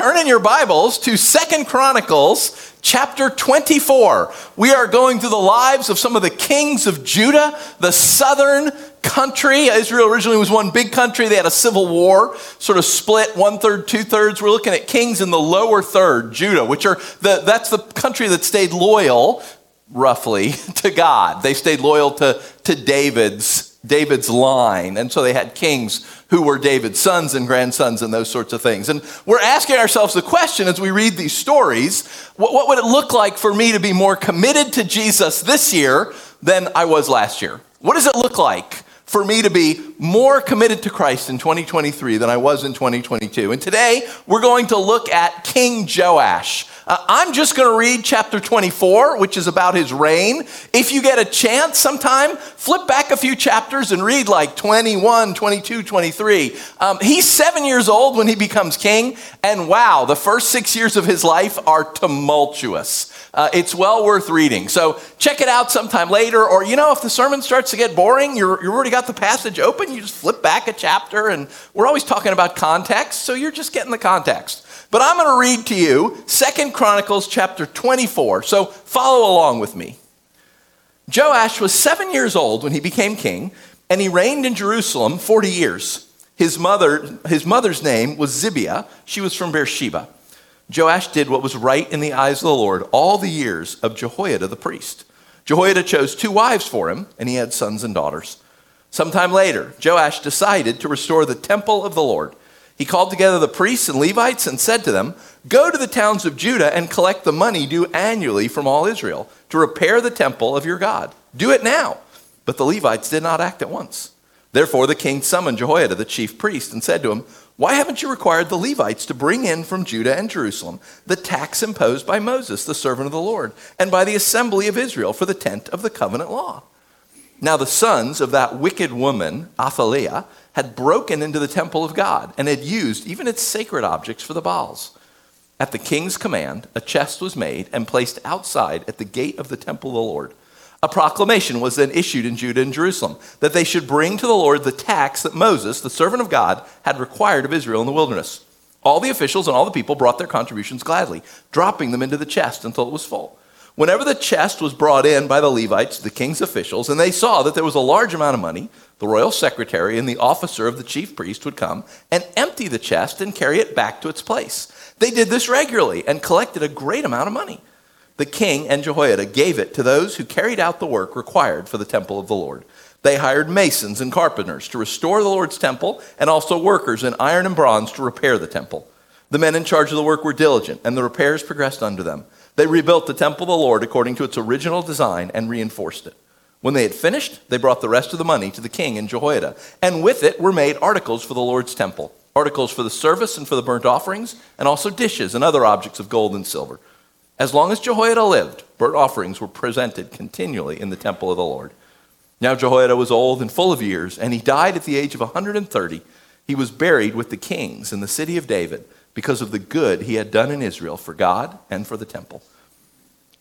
turn in your Bibles to Second Chronicles chapter 24. We are going through the lives of some of the kings of Judah, the southern country. Israel originally was one big country. They had a civil war, sort of split one third, two thirds. We're looking at kings in the lower third, Judah, which are the, that's the country that stayed loyal, roughly, to God. They stayed loyal to, to David's David's line. And so they had kings who were David's sons and grandsons and those sorts of things. And we're asking ourselves the question as we read these stories what, what would it look like for me to be more committed to Jesus this year than I was last year? What does it look like? for me to be more committed to Christ in 2023 than I was in 2022. And today we're going to look at King Joash. Uh, I'm just going to read chapter 24, which is about his reign. If you get a chance sometime, flip back a few chapters and read like 21, 22, 23. Um, he's seven years old when he becomes king, and wow, the first six years of his life are tumultuous. Uh, it's well worth reading. So check it out sometime later. Or, you know, if the sermon starts to get boring, you have already got the passage open, you just flip back a chapter. And we're always talking about context, so you're just getting the context. But I'm going to read to you Second Chronicles chapter 24. So follow along with me. Joash was seven years old when he became king, and he reigned in Jerusalem 40 years. His, mother, his mother's name was Zibiah. She was from Beersheba. Joash did what was right in the eyes of the Lord all the years of Jehoiada the priest. Jehoiada chose two wives for him, and he had sons and daughters. Sometime later, Joash decided to restore the temple of the Lord. He called together the priests and Levites and said to them, Go to the towns of Judah and collect the money due annually from all Israel to repair the temple of your God. Do it now. But the Levites did not act at once. Therefore, the king summoned Jehoiada, the chief priest, and said to him, Why haven't you required the Levites to bring in from Judah and Jerusalem the tax imposed by Moses, the servant of the Lord, and by the assembly of Israel for the tent of the covenant law? Now, the sons of that wicked woman, Athaliah, had broken into the temple of God and had used even its sacred objects for the Baals. At the king's command, a chest was made and placed outside at the gate of the temple of the Lord. A proclamation was then issued in Judah and Jerusalem that they should bring to the Lord the tax that Moses, the servant of God, had required of Israel in the wilderness. All the officials and all the people brought their contributions gladly, dropping them into the chest until it was full. Whenever the chest was brought in by the Levites, the king's officials, and they saw that there was a large amount of money, the royal secretary and the officer of the chief priest would come and empty the chest and carry it back to its place. They did this regularly and collected a great amount of money. The king and Jehoiada gave it to those who carried out the work required for the temple of the Lord. They hired masons and carpenters to restore the Lord's temple and also workers in iron and bronze to repair the temple. The men in charge of the work were diligent, and the repairs progressed under them. They rebuilt the temple of the Lord according to its original design and reinforced it. When they had finished, they brought the rest of the money to the king and Jehoiada, and with it were made articles for the Lord's temple, articles for the service and for the burnt offerings, and also dishes and other objects of gold and silver. As long as Jehoiada lived, burnt offerings were presented continually in the temple of the Lord. Now Jehoiada was old and full of years, and he died at the age of 130. He was buried with the kings in the city of David because of the good he had done in Israel for God and for the temple.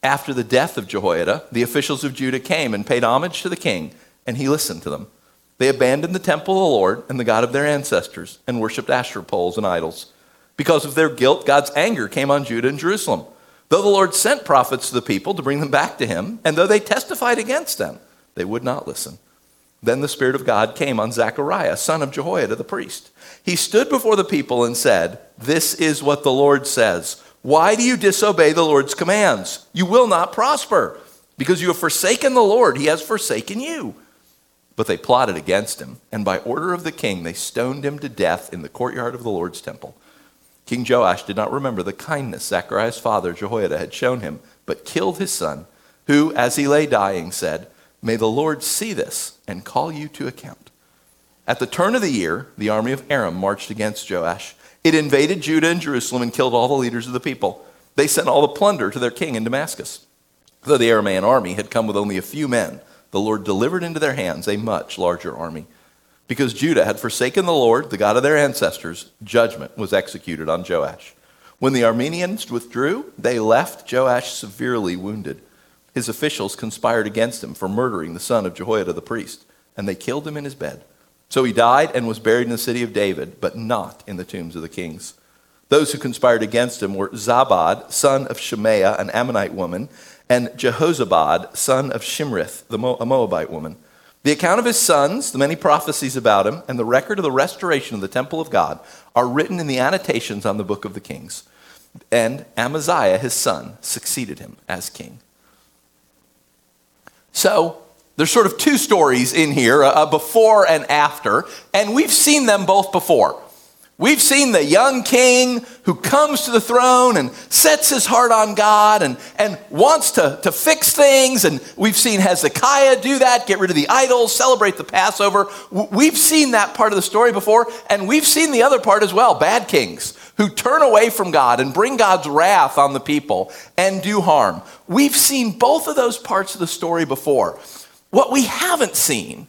After the death of Jehoiada, the officials of Judah came and paid homage to the king, and he listened to them. They abandoned the temple of the Lord and the God of their ancestors and worshipped Asherah poles and idols. Because of their guilt, God's anger came on Judah and Jerusalem. Though the Lord sent prophets to the people to bring them back to him, and though they testified against them, they would not listen. Then the Spirit of God came on Zechariah, son of Jehoiada the priest. He stood before the people and said, This is what the Lord says. Why do you disobey the Lord's commands? You will not prosper. Because you have forsaken the Lord, he has forsaken you. But they plotted against him, and by order of the king, they stoned him to death in the courtyard of the Lord's temple. King Joash did not remember the kindness Zechariah's father Jehoiada had shown him, but killed his son, who, as he lay dying, said, May the Lord see this and call you to account. At the turn of the year, the army of Aram marched against Joash it invaded Judah and Jerusalem and killed all the leaders of the people. They sent all the plunder to their king in Damascus. Though the Aramean army had come with only a few men, the Lord delivered into their hands a much larger army. Because Judah had forsaken the Lord, the God of their ancestors, judgment was executed on Joash. When the Arameans withdrew, they left Joash severely wounded. His officials conspired against him for murdering the son of Jehoiada the priest, and they killed him in his bed. So he died and was buried in the city of David, but not in the tombs of the kings. Those who conspired against him were Zabad, son of Shemaiah, an Ammonite woman, and Jehozabad, son of Shimrith, the Mo- a Moabite woman. The account of his sons, the many prophecies about him, and the record of the restoration of the temple of God are written in the annotations on the book of the kings. And Amaziah, his son, succeeded him as king. So, there's sort of two stories in here, a before and after, and we've seen them both before. We've seen the young king who comes to the throne and sets his heart on God and, and wants to, to fix things. And we've seen Hezekiah do that, get rid of the idols, celebrate the Passover. We've seen that part of the story before, and we've seen the other part as well bad kings who turn away from God and bring God's wrath on the people and do harm. We've seen both of those parts of the story before. What we haven't seen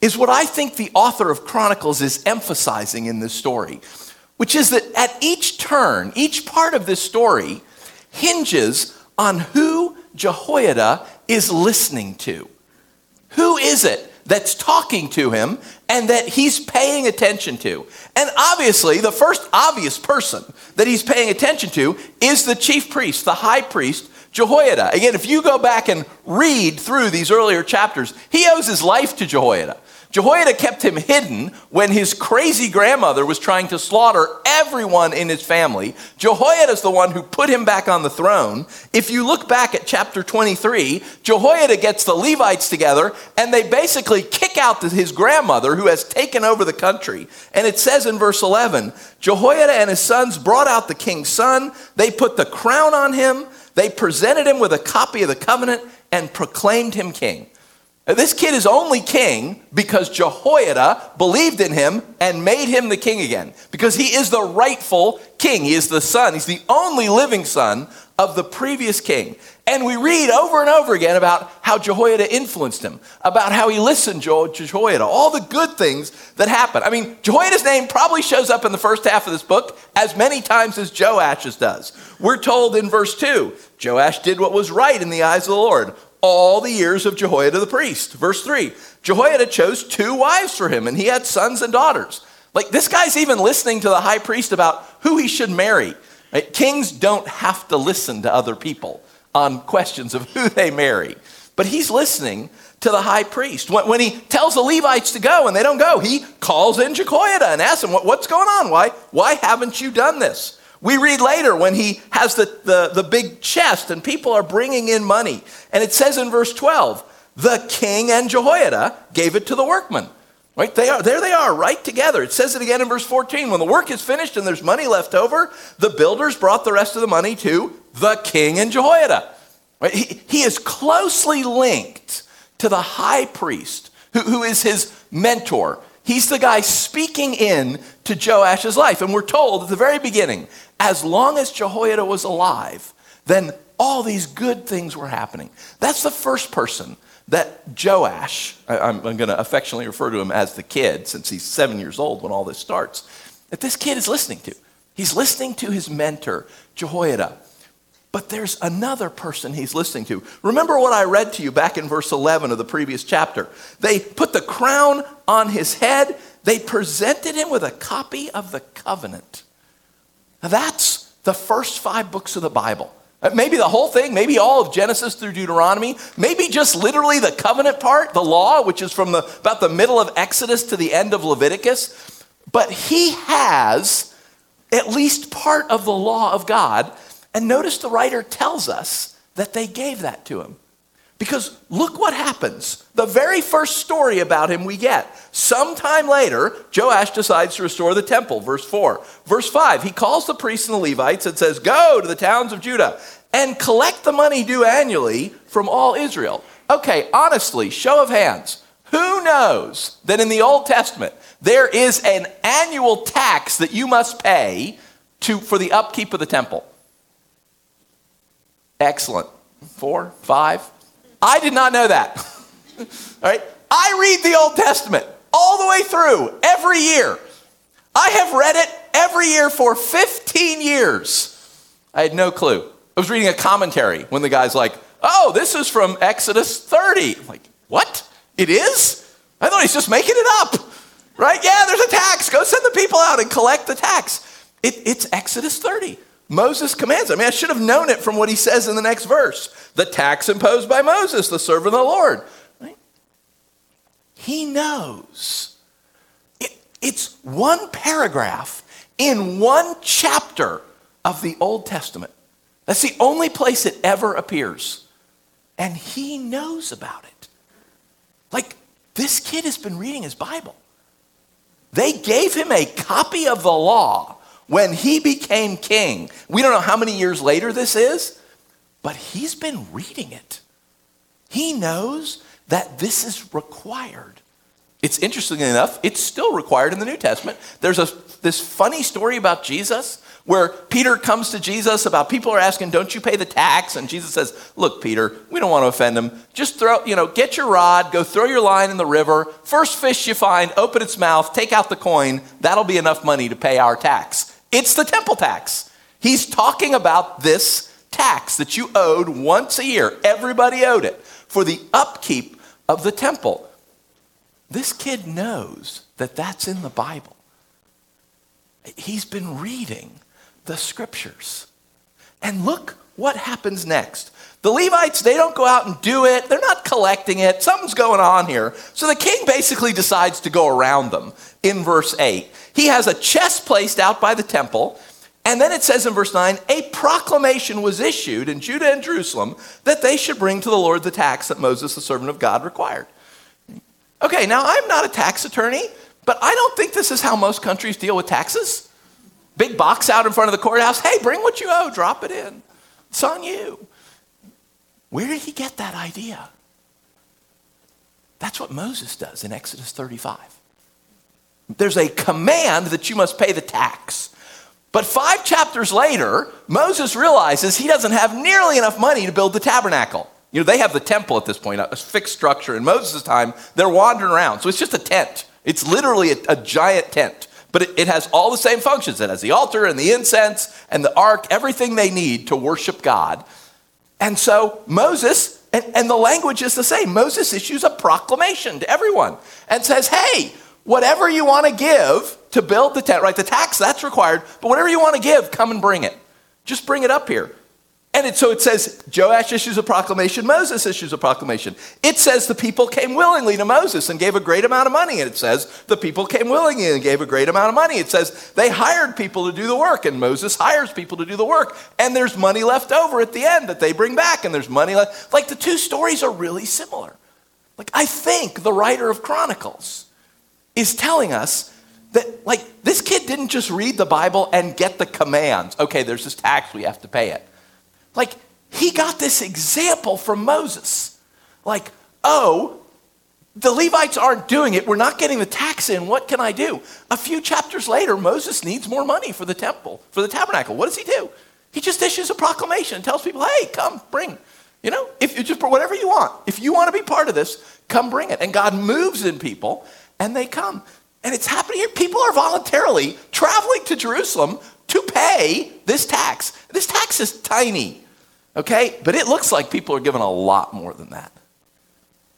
is what I think the author of Chronicles is emphasizing in this story, which is that at each turn, each part of this story hinges on who Jehoiada is listening to. Who is it that's talking to him and that he's paying attention to? And obviously, the first obvious person that he's paying attention to is the chief priest, the high priest, Jehoiada. Again, if you go back and read through these earlier chapters, he owes his life to Jehoiada. Jehoiada kept him hidden when his crazy grandmother was trying to slaughter everyone in his family. Jehoiada is the one who put him back on the throne. If you look back at chapter 23, Jehoiada gets the Levites together and they basically kick out his grandmother who has taken over the country. And it says in verse 11 Jehoiada and his sons brought out the king's son, they put the crown on him, they presented him with a copy of the covenant, and proclaimed him king. This kid is only king because Jehoiada believed in him and made him the king again. Because he is the rightful king. He is the son. He's the only living son of the previous king. And we read over and over again about how Jehoiada influenced him, about how he listened to Jehoiada, all the good things that happened. I mean, Jehoiada's name probably shows up in the first half of this book as many times as Joash's does. We're told in verse 2 Joash did what was right in the eyes of the Lord all the years of Jehoiada the priest. Verse 3 Jehoiada chose two wives for him, and he had sons and daughters. Like this guy's even listening to the high priest about who he should marry. Right? Kings don't have to listen to other people on questions of who they marry, but he's listening to the high priest. When, when he tells the Levites to go and they don't go, he calls in Jehoiada and asks him, what, What's going on? Why, why haven't you done this? We read later when he has the, the, the big chest and people are bringing in money. And it says in verse 12, the king and Jehoiada gave it to the workmen. Right? They are, there they are, right together. It says it again in verse 14. When the work is finished and there's money left over, the builders brought the rest of the money to the king and Jehoiada. Right? He, he is closely linked to the high priest, who, who is his mentor. He's the guy speaking in to Joash's life. And we're told at the very beginning as long as Jehoiada was alive, then all these good things were happening. That's the first person that Joash, I, am going to affectionately refer to him as the kid since he's seven years old when all this starts, that this kid is listening to. He's listening to his mentor, Jehoiada. But there's another person he's listening to. Remember what I read to you back in verse 11 of the previous chapter. They put the crown on his head, they presented him with a copy of the covenant. Now, that's the first five books of the Bible. Uh, maybe the whole thing, maybe all of Genesis through Deuteronomy, maybe just literally the covenant part, the law, which is from the, about the middle of Exodus to the end of Leviticus. But he has at least part of the law of God. And notice the writer tells us that they gave that to him. Because look what happens. The very first story about him we get. Sometime later, Joash decides to restore the temple, verse 4. Verse 5, he calls the priests and the Levites and says, Go to the towns of Judah and collect the money due annually from all Israel. Okay, honestly, show of hands. Who knows that in the Old Testament there is an annual tax that you must pay to, for the upkeep of the temple? Excellent. Four, five, I did not know that. all right? I read the Old Testament all the way through every year. I have read it every year for 15 years. I had no clue. I was reading a commentary when the guy's like, oh, this is from Exodus 30. I'm like, what? It is? I thought he's just making it up. Right? Yeah, there's a tax. Go send the people out and collect the tax. It, it's Exodus 30. Moses commands. I mean, I should have known it from what he says in the next verse. The tax imposed by Moses, the servant of the Lord. Right? He knows. It, it's one paragraph in one chapter of the Old Testament. That's the only place it ever appears. And he knows about it. Like, this kid has been reading his Bible. They gave him a copy of the law when he became king. We don't know how many years later this is, but he's been reading it. He knows that this is required. It's interesting enough, it's still required in the New Testament. There's a, this funny story about Jesus where Peter comes to Jesus about people are asking, Don't you pay the tax? And Jesus says, Look, Peter, we don't want to offend them. Just throw, you know, get your rod, go throw your line in the river. First fish you find, open its mouth, take out the coin. That'll be enough money to pay our tax. It's the temple tax. He's talking about this tax that you owed once a year. Everybody owed it for the upkeep of the temple. This kid knows that that's in the Bible. He's been reading the scriptures. And look what happens next. The Levites, they don't go out and do it. They're not collecting it. Something's going on here. So the king basically decides to go around them in verse 8. He has a chest placed out by the temple. And then it says in verse 9, a proclamation was issued in Judah and Jerusalem that they should bring to the Lord the tax that Moses, the servant of God, required. Okay, now I'm not a tax attorney, but I don't think this is how most countries deal with taxes. Big box out in front of the courthouse. Hey, bring what you owe, drop it in. It's on you. Where did he get that idea? That's what Moses does in Exodus 35. There's a command that you must pay the tax. But five chapters later, Moses realizes he doesn't have nearly enough money to build the tabernacle. You know, they have the temple at this point, a fixed structure. In Moses' time, they're wandering around. So it's just a tent. It's literally a, a giant tent. But it, it has all the same functions. It has the altar and the incense and the ark, everything they need to worship God. And so Moses, and, and the language is the same. Moses issues a proclamation to everyone and says, hey, whatever you want to give to build the tent, right? The tax, that's required, but whatever you want to give, come and bring it. Just bring it up here. And it, so it says Joash issues a proclamation, Moses issues a proclamation. It says the people came willingly to Moses and gave a great amount of money. And it says the people came willingly and gave a great amount of money. It says they hired people to do the work, and Moses hires people to do the work. And there's money left over at the end that they bring back, and there's money left. Like the two stories are really similar. Like I think the writer of Chronicles is telling us that, like, this kid didn't just read the Bible and get the commands. Okay, there's this tax, we have to pay it. Like, he got this example from Moses. Like, oh, the Levites aren't doing it. We're not getting the tax in. What can I do? A few chapters later, Moses needs more money for the temple, for the tabernacle. What does he do? He just issues a proclamation and tells people, hey, come, bring. You know, if you just whatever you want. If you want to be part of this, come bring it. And God moves in people and they come. And it's happening here. People are voluntarily traveling to Jerusalem to pay this tax. This tax is tiny. Okay? But it looks like people are given a lot more than that.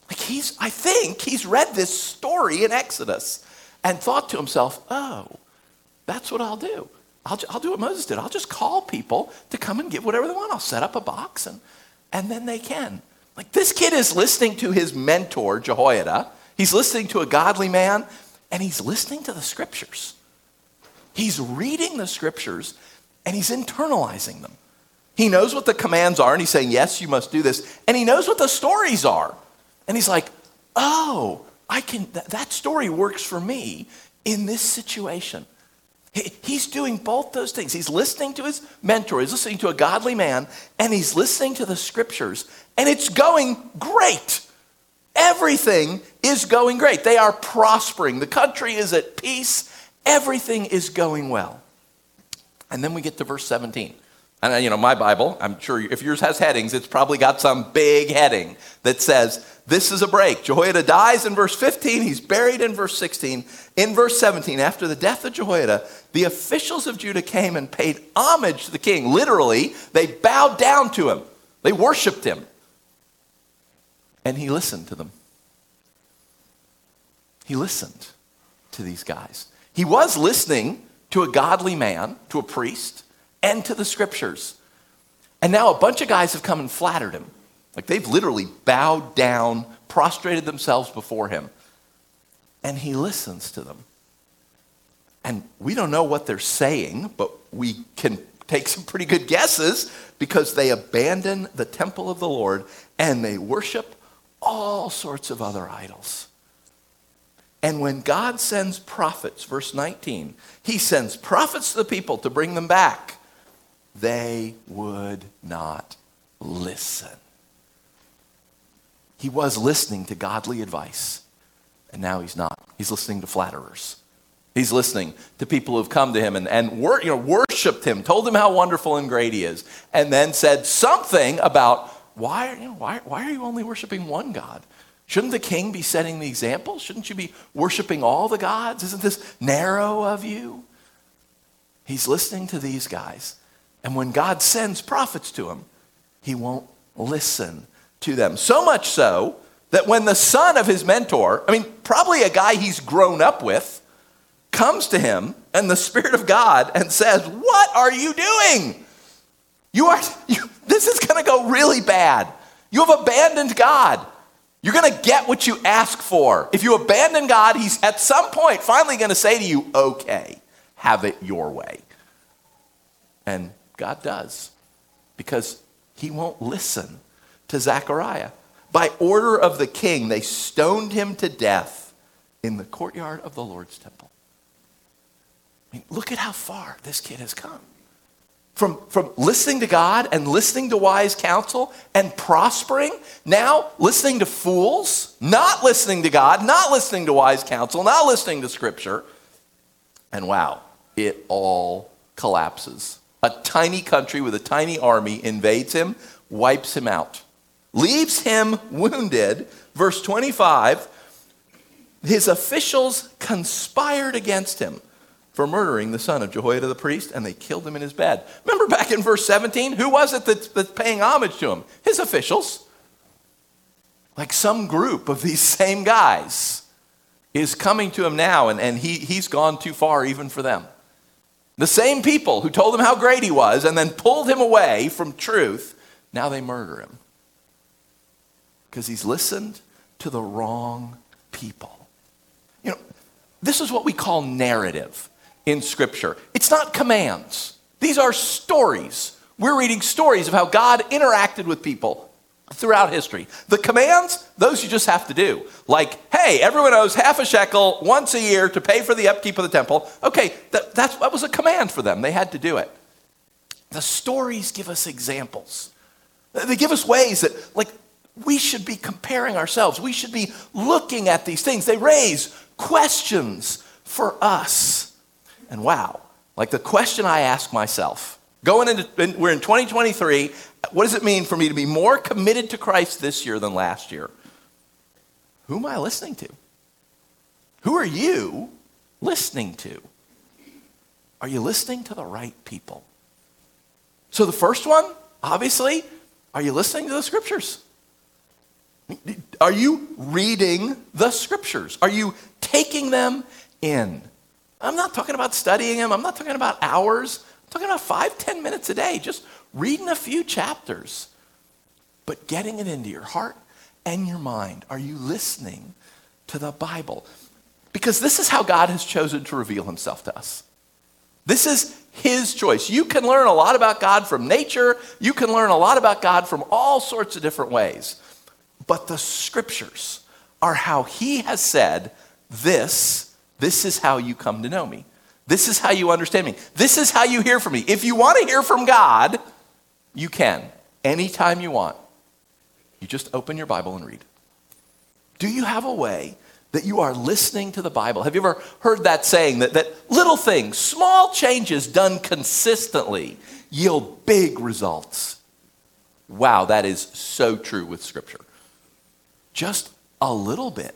Like he's, I think he's read this story in Exodus and thought to himself, oh, that's what I'll do. I'll, I'll do what Moses did. I'll just call people to come and give whatever they want. I'll set up a box and, and then they can. Like this kid is listening to his mentor, Jehoiada. He's listening to a godly man and he's listening to the scriptures. He's reading the scriptures and he's internalizing them. He knows what the commands are, and he's saying, Yes, you must do this. And he knows what the stories are. And he's like, Oh, I can, th- that story works for me in this situation. He, he's doing both those things. He's listening to his mentor, he's listening to a godly man, and he's listening to the scriptures, and it's going great. Everything is going great. They are prospering. The country is at peace. Everything is going well. And then we get to verse 17. And uh, you know, my Bible, I'm sure if yours has headings, it's probably got some big heading that says, This is a break. Jehoiada dies in verse 15, he's buried in verse 16. In verse 17, after the death of Jehoiada, the officials of Judah came and paid homage to the king. Literally, they bowed down to him, they worshiped him. And he listened to them. He listened to these guys. He was listening to a godly man, to a priest, and to the scriptures. And now a bunch of guys have come and flattered him. Like they've literally bowed down, prostrated themselves before him. And he listens to them. And we don't know what they're saying, but we can take some pretty good guesses because they abandon the temple of the Lord and they worship all sorts of other idols. And when God sends prophets, verse 19, he sends prophets to the people to bring them back. They would not listen. He was listening to godly advice, and now he's not. He's listening to flatterers. He's listening to people who have come to him and, and wor- you know, worshiped him, told him how wonderful and great he is, and then said something about why, you know, why, why are you only worshiping one God? Shouldn't the king be setting the example? Shouldn't you be worshiping all the gods? Isn't this narrow of you? He's listening to these guys. And when God sends prophets to him, he won't listen to them. So much so that when the son of his mentor, I mean, probably a guy he's grown up with, comes to him and the Spirit of God and says, What are you doing? You are, you, this is going to go really bad. You have abandoned God. You're going to get what you ask for. If you abandon God, He's at some point finally going to say to you, okay, have it your way. And God does because He won't listen to Zechariah. By order of the king, they stoned him to death in the courtyard of the Lord's temple. I mean, look at how far this kid has come from, from listening to God and listening to wise counsel and prospering, now listening to fools, not listening to God, not listening to wise counsel, not listening to Scripture. And wow, it all collapses. A tiny country with a tiny army invades him, wipes him out, leaves him wounded. Verse 25 his officials conspired against him for murdering the son of Jehoiada the priest, and they killed him in his bed. Remember back in verse 17? Who was it that's, that's paying homage to him? His officials. Like some group of these same guys is coming to him now, and, and he, he's gone too far even for them. The same people who told him how great he was and then pulled him away from truth, now they murder him. Because he's listened to the wrong people. You know, this is what we call narrative in Scripture. It's not commands, these are stories. We're reading stories of how God interacted with people throughout history. The commands, those you just have to do. Like, hey, everyone owes half a shekel once a year to pay for the upkeep of the temple. Okay, that, that was a command for them. They had to do it. The stories give us examples. They give us ways that, like, we should be comparing ourselves. We should be looking at these things. They raise questions for us. And wow, like the question I ask myself, going into, we're in 2023, what does it mean for me to be more committed to Christ this year than last year? Who am I listening to? Who are you listening to? Are you listening to the right people? So, the first one, obviously, are you listening to the scriptures? Are you reading the scriptures? Are you taking them in? I'm not talking about studying them. I'm not talking about hours. I'm talking about five, ten minutes a day, just reading a few chapters, but getting it into your heart and your mind. Are you listening to the Bible? Because this is how God has chosen to reveal himself to us. This is his choice. You can learn a lot about God from nature, you can learn a lot about God from all sorts of different ways. But the scriptures are how he has said, This this is how you come to know me. This is how you understand me. This is how you hear from me. If you want to hear from God, you can anytime you want. You just open your Bible and read. Do you have a way that you are listening to the Bible? Have you ever heard that saying that, that little things, small changes done consistently yield big results? Wow, that is so true with Scripture. Just a little bit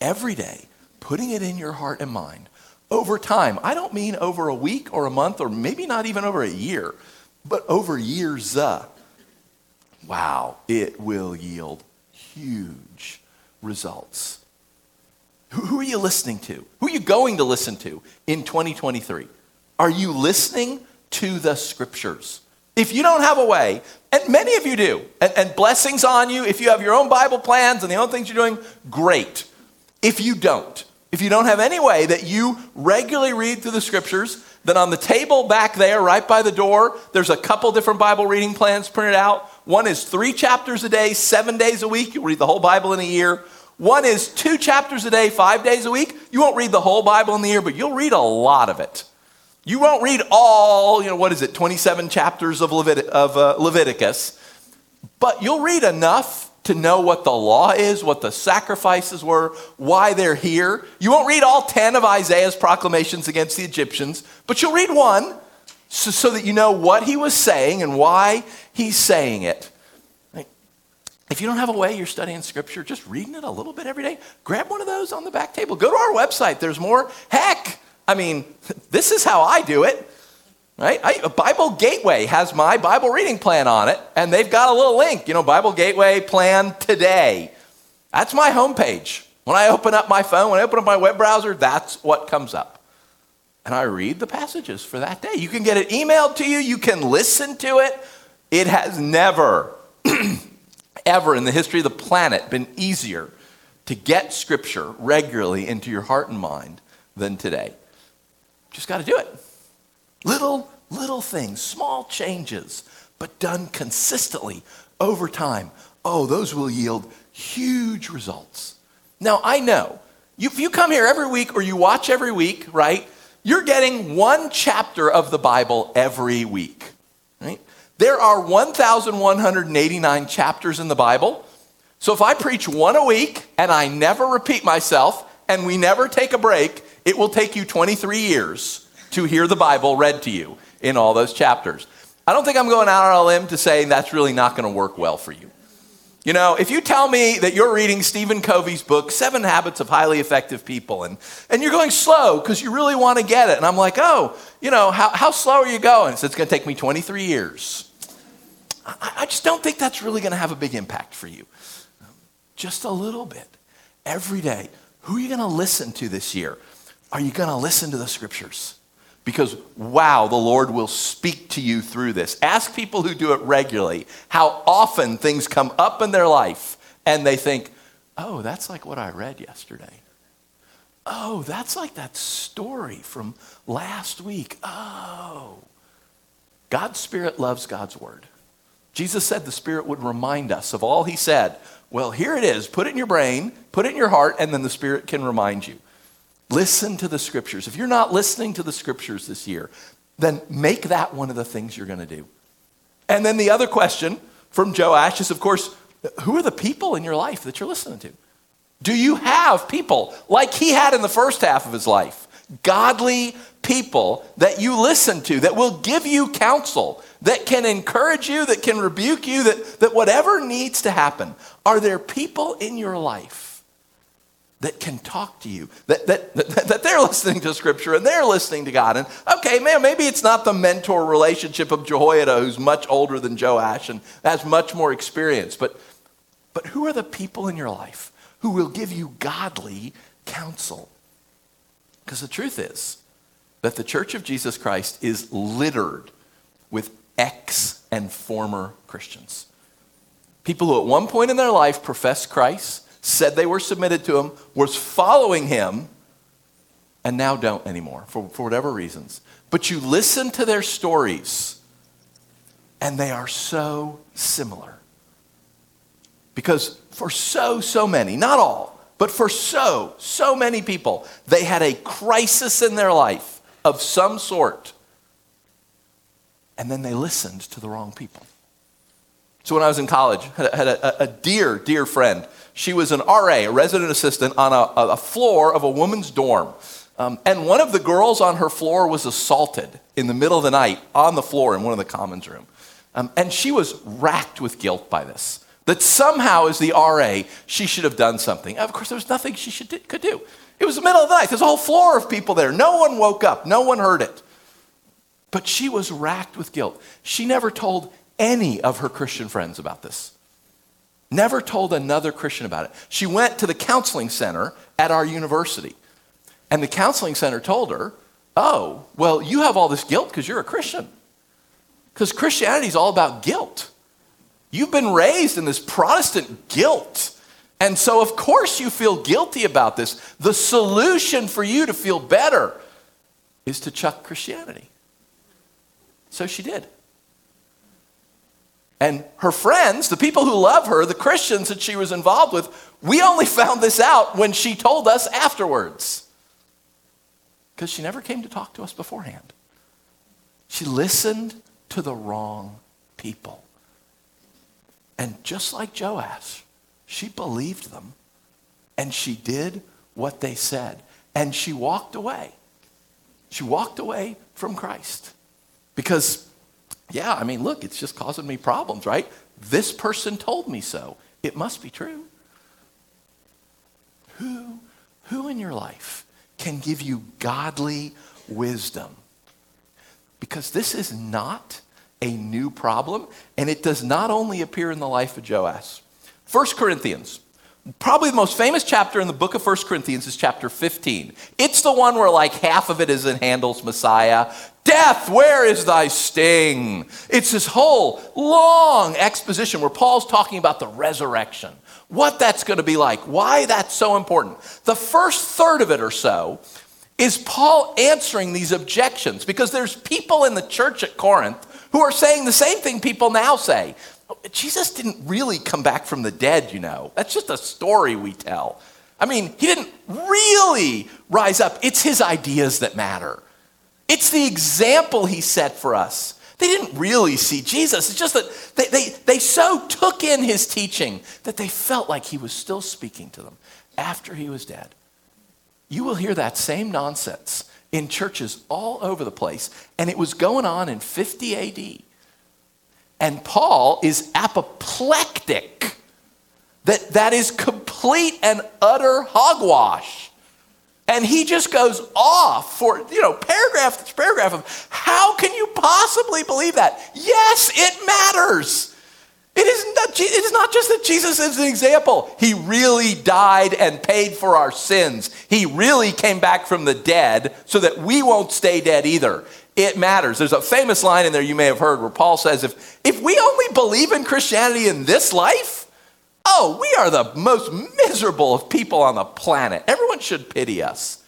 every day putting it in your heart and mind over time. I don't mean over a week or a month or maybe not even over a year, but over years. Uh, wow, it will yield huge results. Who, are you listening to? Who are you going to listen to in 2023? Are you listening to the scriptures? If you don't have a way, and many of you do, and, and blessings on you, if you have your own Bible plans and the own things you're doing, great. If you don't, if you don't have any way that you regularly read through the scriptures, then on the table back there, right by the door, there's a couple different Bible reading plans printed out. One is three chapters a day, seven days a week. You'll read the whole Bible in a year. One is two chapters a day, five days a week. You won't read the whole Bible in the year, but you'll read a lot of it. You won't read all, you know, what is it, 27 chapters of, Levit- of uh, Leviticus, but you'll read enough to know what the law is, what the sacrifices were, why they're here. You won't read all 10 of Isaiah's proclamations against the Egyptians, but you'll read one so, so that you know what he was saying and why he's saying it. If you don't have a way you're studying scripture, just reading it a little bit every day, grab one of those on the back table. Go to our website, there's more. Heck, I mean, this is how I do it. Right? I, Bible Gateway has my Bible reading plan on it, and they've got a little link, you know, Bible Gateway plan today. That's my homepage. When I open up my phone, when I open up my web browser, that's what comes up. And I read the passages for that day. You can get it emailed to you, you can listen to it. It has never, ever in the history of the planet been easier to get scripture regularly into your heart and mind than today. Just got to do it. Little, little things, small changes, but done consistently over time. Oh, those will yield huge results. Now, I know if you come here every week or you watch every week, right, you're getting one chapter of the Bible every week, right? There are 1,189 chapters in the Bible. So if I preach one a week and I never repeat myself and we never take a break, it will take you 23 years to hear the Bible read to you in all those chapters. I don't think I'm going out on a limb to say that's really not going to work well for you. You know, if you tell me that you're reading Stephen Covey's book, Seven Habits of Highly Effective People, and, and you're going slow because you really want to get it, and I'm like, oh, you know, how, how slow are you going? So it's going to take me 23 years. I, I just don't think that's really going to have a big impact for you. Just a little bit. Every day. Who are you going to listen to this year? Are you going to listen to the scriptures? Because wow, the Lord will speak to you through this. Ask people who do it regularly how often things come up in their life and they think, oh, that's like what I read yesterday. Oh, that's like that story from last week. Oh. God's Spirit loves God's Word. Jesus said the Spirit would remind us of all He said. Well, here it is. Put it in your brain, put it in your heart, and then the Spirit can remind you. Listen to the scriptures. If you're not listening to the scriptures this year, then make that one of the things you're going to do. And then the other question from Joash is, of course, who are the people in your life that you're listening to? Do you have people like he had in the first half of his life? Godly people that you listen to, that will give you counsel, that can encourage you, that can rebuke you, that, that whatever needs to happen. Are there people in your life that can talk to you, that, that, that, that, they're listening to Scripture and they're listening to God. And okay, man, maybe it's not the mentor relationship of Jehoiada, who's much older than Joash and has much more experience, but, but who are the people in your life who will give you godly counsel? Because the truth is that the church of Jesus Christ is littered with ex and former Christians. People who at one point in their life professed Christ said they were submitted to him, was following him, and now don't anymore for, for whatever reasons. But you listen to their stories, and they are so similar. Because for so, so many, not all, but for so, so many people, they had a crisis in their life of some sort. And then they listened to the wrong people. So when I was in college, had a, a, a dear, dear friend she was an RA, a resident assistant, on a, a floor of a woman's dorm. Um, and one of the girls on her floor was assaulted in the middle of the night on the floor in one of the commons room. Um, and she was racked with guilt by this. That somehow, as the RA, she should have done something. Of course, there was nothing she should, could do. It was the middle of the night. There's a whole floor of people there. No one woke up. No one heard it. But she was racked with guilt. She never told any of her Christian friends about this. Never told another Christian about it. She went to the counseling center at our university. And the counseling center told her oh, well, you have all this guilt because you're a Christian. Because Christianity is all about guilt. You've been raised in this Protestant guilt. And so, of course, you feel guilty about this. The solution for you to feel better is to chuck Christianity. So she did. And her friends, the people who love her, the Christians that she was involved with, we only found this out when she told us afterwards. Because she never came to talk to us beforehand. She listened to the wrong people. And just like Joash, she believed them and she did what they said. And she walked away. She walked away from Christ. Because, yeah, I mean, look, it's just causing me problems, right? This person told me so. It must be true. Who, who in your life can give you godly wisdom? Because this is not a new problem, and it does not only appear in the life of Joas. 1 Corinthians, probably the most famous chapter in the book of 1 Corinthians is chapter 15. It's the one where like half of it is in Handel's Messiah. Death, where is thy sting? It's this whole long exposition where Paul's talking about the resurrection, what that's going to be like, why that's so important. The first third of it or so is Paul answering these objections because there's people in the church at Corinth who are saying the same thing people now say. Jesus didn't really come back from the dead, you know. That's just a story we tell. I mean, he didn't really rise up. It's his ideas that matter. It's the example he set for us. They didn't really see Jesus. It's just that they, they, they so took in his teaching that they felt like he was still speaking to them after he was dead. You will hear that same nonsense in churches all over the place. And it was going on in 50 AD. And Paul is apoplectic that that is complete and utter hogwash. And he just goes off for, you know, paragraph after paragraph of how can you possibly believe that? Yes, it matters. It is, not, it is not just that Jesus is an example. He really died and paid for our sins. He really came back from the dead so that we won't stay dead either. It matters. There's a famous line in there you may have heard where Paul says, if, if we only believe in Christianity in this life, oh, we are the most miserable of people on the planet. Everyone should pity us.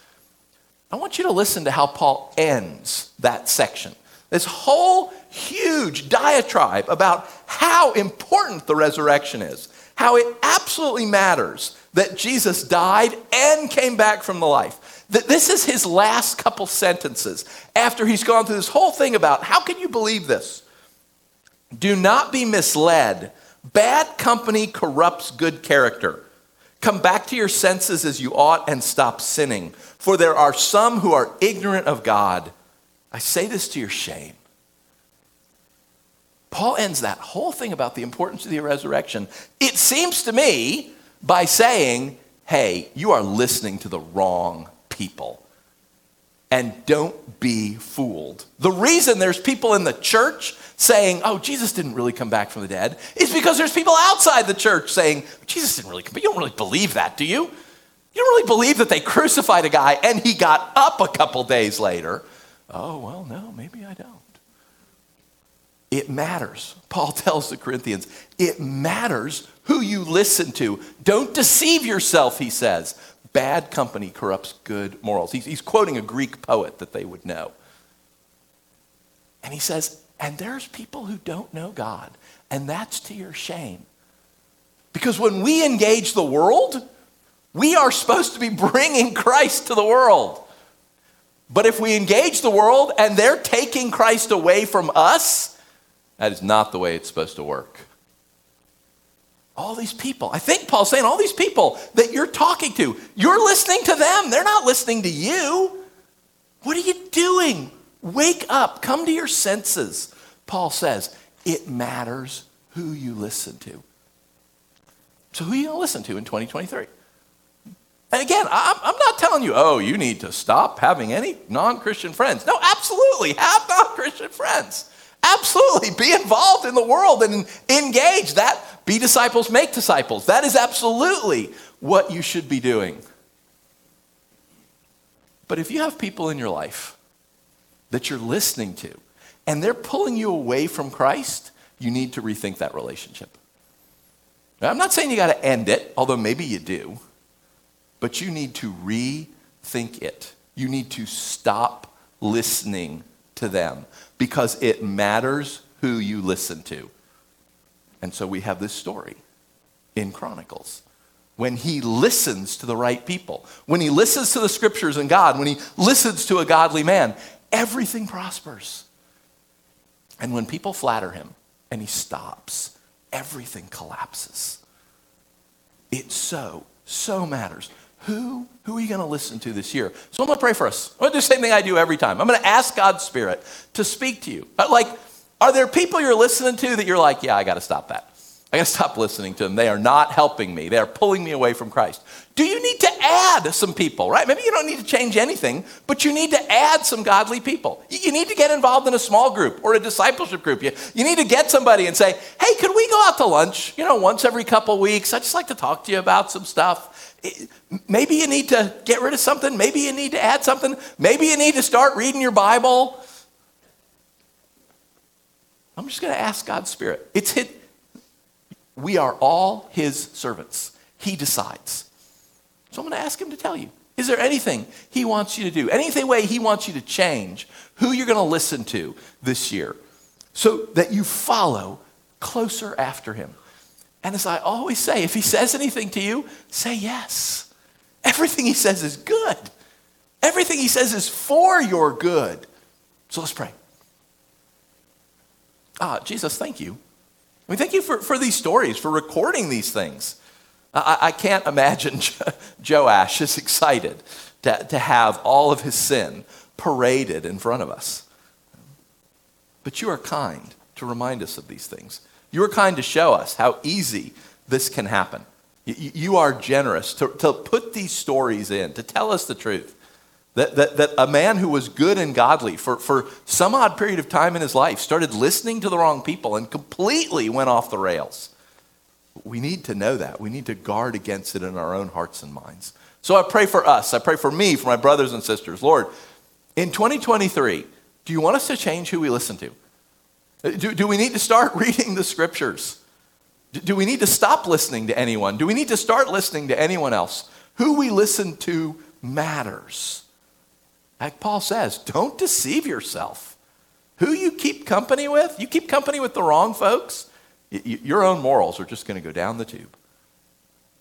I want you to listen to how Paul ends that section. This whole huge diatribe about how important the resurrection is, how it absolutely matters that Jesus died and came back from the life. This is his last couple sentences after he's gone through this whole thing about how can you believe this? Do not be misled. Bad company corrupts good character. Come back to your senses as you ought and stop sinning, for there are some who are ignorant of God. I say this to your shame. Paul ends that whole thing about the importance of the resurrection, it seems to me, by saying, hey, you are listening to the wrong people. And don't be fooled. The reason there's people in the church saying, oh, Jesus didn't really come back from the dead, is because there's people outside the church saying, Jesus didn't really come back. You don't really believe that, do you? You don't really believe that they crucified a guy and he got up a couple days later. Oh, well, no, maybe I don't. It matters. Paul tells the Corinthians, it matters who you listen to. Don't deceive yourself, he says. Bad company corrupts good morals. He's, he's quoting a Greek poet that they would know. And he says, and there's people who don't know God, and that's to your shame. Because when we engage the world, we are supposed to be bringing Christ to the world. But if we engage the world and they're taking Christ away from us, that is not the way it's supposed to work. All these people, I think Paul's saying, all these people that you're talking to, you're listening to them. They're not listening to you. What are you doing? Wake up, come to your senses. Paul says, it matters who you listen to. So, who are you going to listen to in 2023? And again, I'm not telling you, oh, you need to stop having any non Christian friends. No, absolutely, have non Christian friends. Absolutely. Be involved in the world and engage. That be disciples, make disciples. That is absolutely what you should be doing. But if you have people in your life that you're listening to, and they're pulling you away from Christ, you need to rethink that relationship. Now, I'm not saying you got to end it, although maybe you do, but you need to rethink it. You need to stop listening to them because it matters who you listen to. And so we have this story in Chronicles. When he listens to the right people, when he listens to the scriptures and God, when he listens to a godly man, everything prospers. And when people flatter him and he stops, everything collapses. It so, so matters. Who, who are you going to listen to this year? So I'm going to pray for us. I'm going to do the same thing I do every time. I'm going to ask God's Spirit to speak to you. Like, are there people you're listening to that you're like, yeah, I got to stop that? I got to stop listening to them. They are not helping me. They are pulling me away from Christ. Do you need to add some people, right? Maybe you don't need to change anything, but you need to add some godly people. You need to get involved in a small group or a discipleship group. You, you need to get somebody and say, hey, could we go out to lunch, you know, once every couple weeks? I'd just like to talk to you about some stuff. Maybe you need to get rid of something. Maybe you need to add something. Maybe you need to start reading your Bible. I'm just going to ask God's Spirit. It's hit, we are all his servants. He decides. So I'm going to ask him to tell you. Is there anything he wants you to do? Anything way he wants you to change who you're going to listen to this year so that you follow closer after him? And as I always say, if he says anything to you, say yes. Everything he says is good. Everything he says is for your good. So let's pray. Ah, Jesus, thank you I mean, thank you for, for these stories, for recording these things. I, I can't imagine Joash is excited to, to have all of his sin paraded in front of us. But you are kind to remind us of these things. You are kind to show us how easy this can happen. You, you are generous to, to put these stories in, to tell us the truth. That, that, that a man who was good and godly for, for some odd period of time in his life started listening to the wrong people and completely went off the rails. We need to know that. We need to guard against it in our own hearts and minds. So I pray for us. I pray for me, for my brothers and sisters. Lord, in 2023, do you want us to change who we listen to? Do, do we need to start reading the scriptures? Do, do we need to stop listening to anyone? Do we need to start listening to anyone else? Who we listen to matters. Like Paul says, don't deceive yourself. Who you keep company with, you keep company with the wrong folks, your own morals are just going to go down the tube.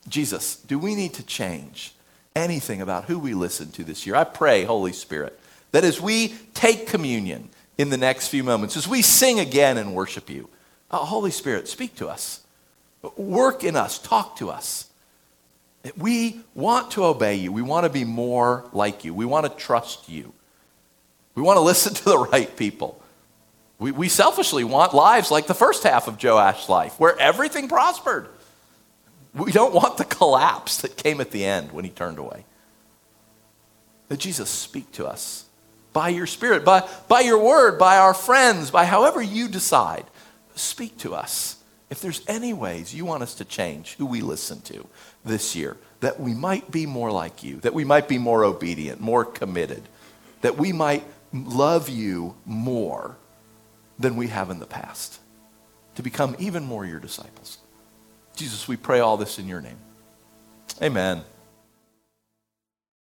Jesus, do we need to change anything about who we listen to this year? I pray, Holy Spirit, that as we take communion in the next few moments, as we sing again and worship you, oh, Holy Spirit, speak to us. Work in us, talk to us. We want to obey you. We want to be more like you. We want to trust you. We want to listen to the right people. We, we selfishly want lives like the first half of Joash's life, where everything prospered. We don't want the collapse that came at the end when he turned away. That Jesus speak to us by your spirit, by, by your word, by our friends, by however you decide. Speak to us. If there's any ways you want us to change who we listen to this year, that we might be more like you, that we might be more obedient, more committed, that we might love you more than we have in the past, to become even more your disciples. Jesus, we pray all this in your name. Amen.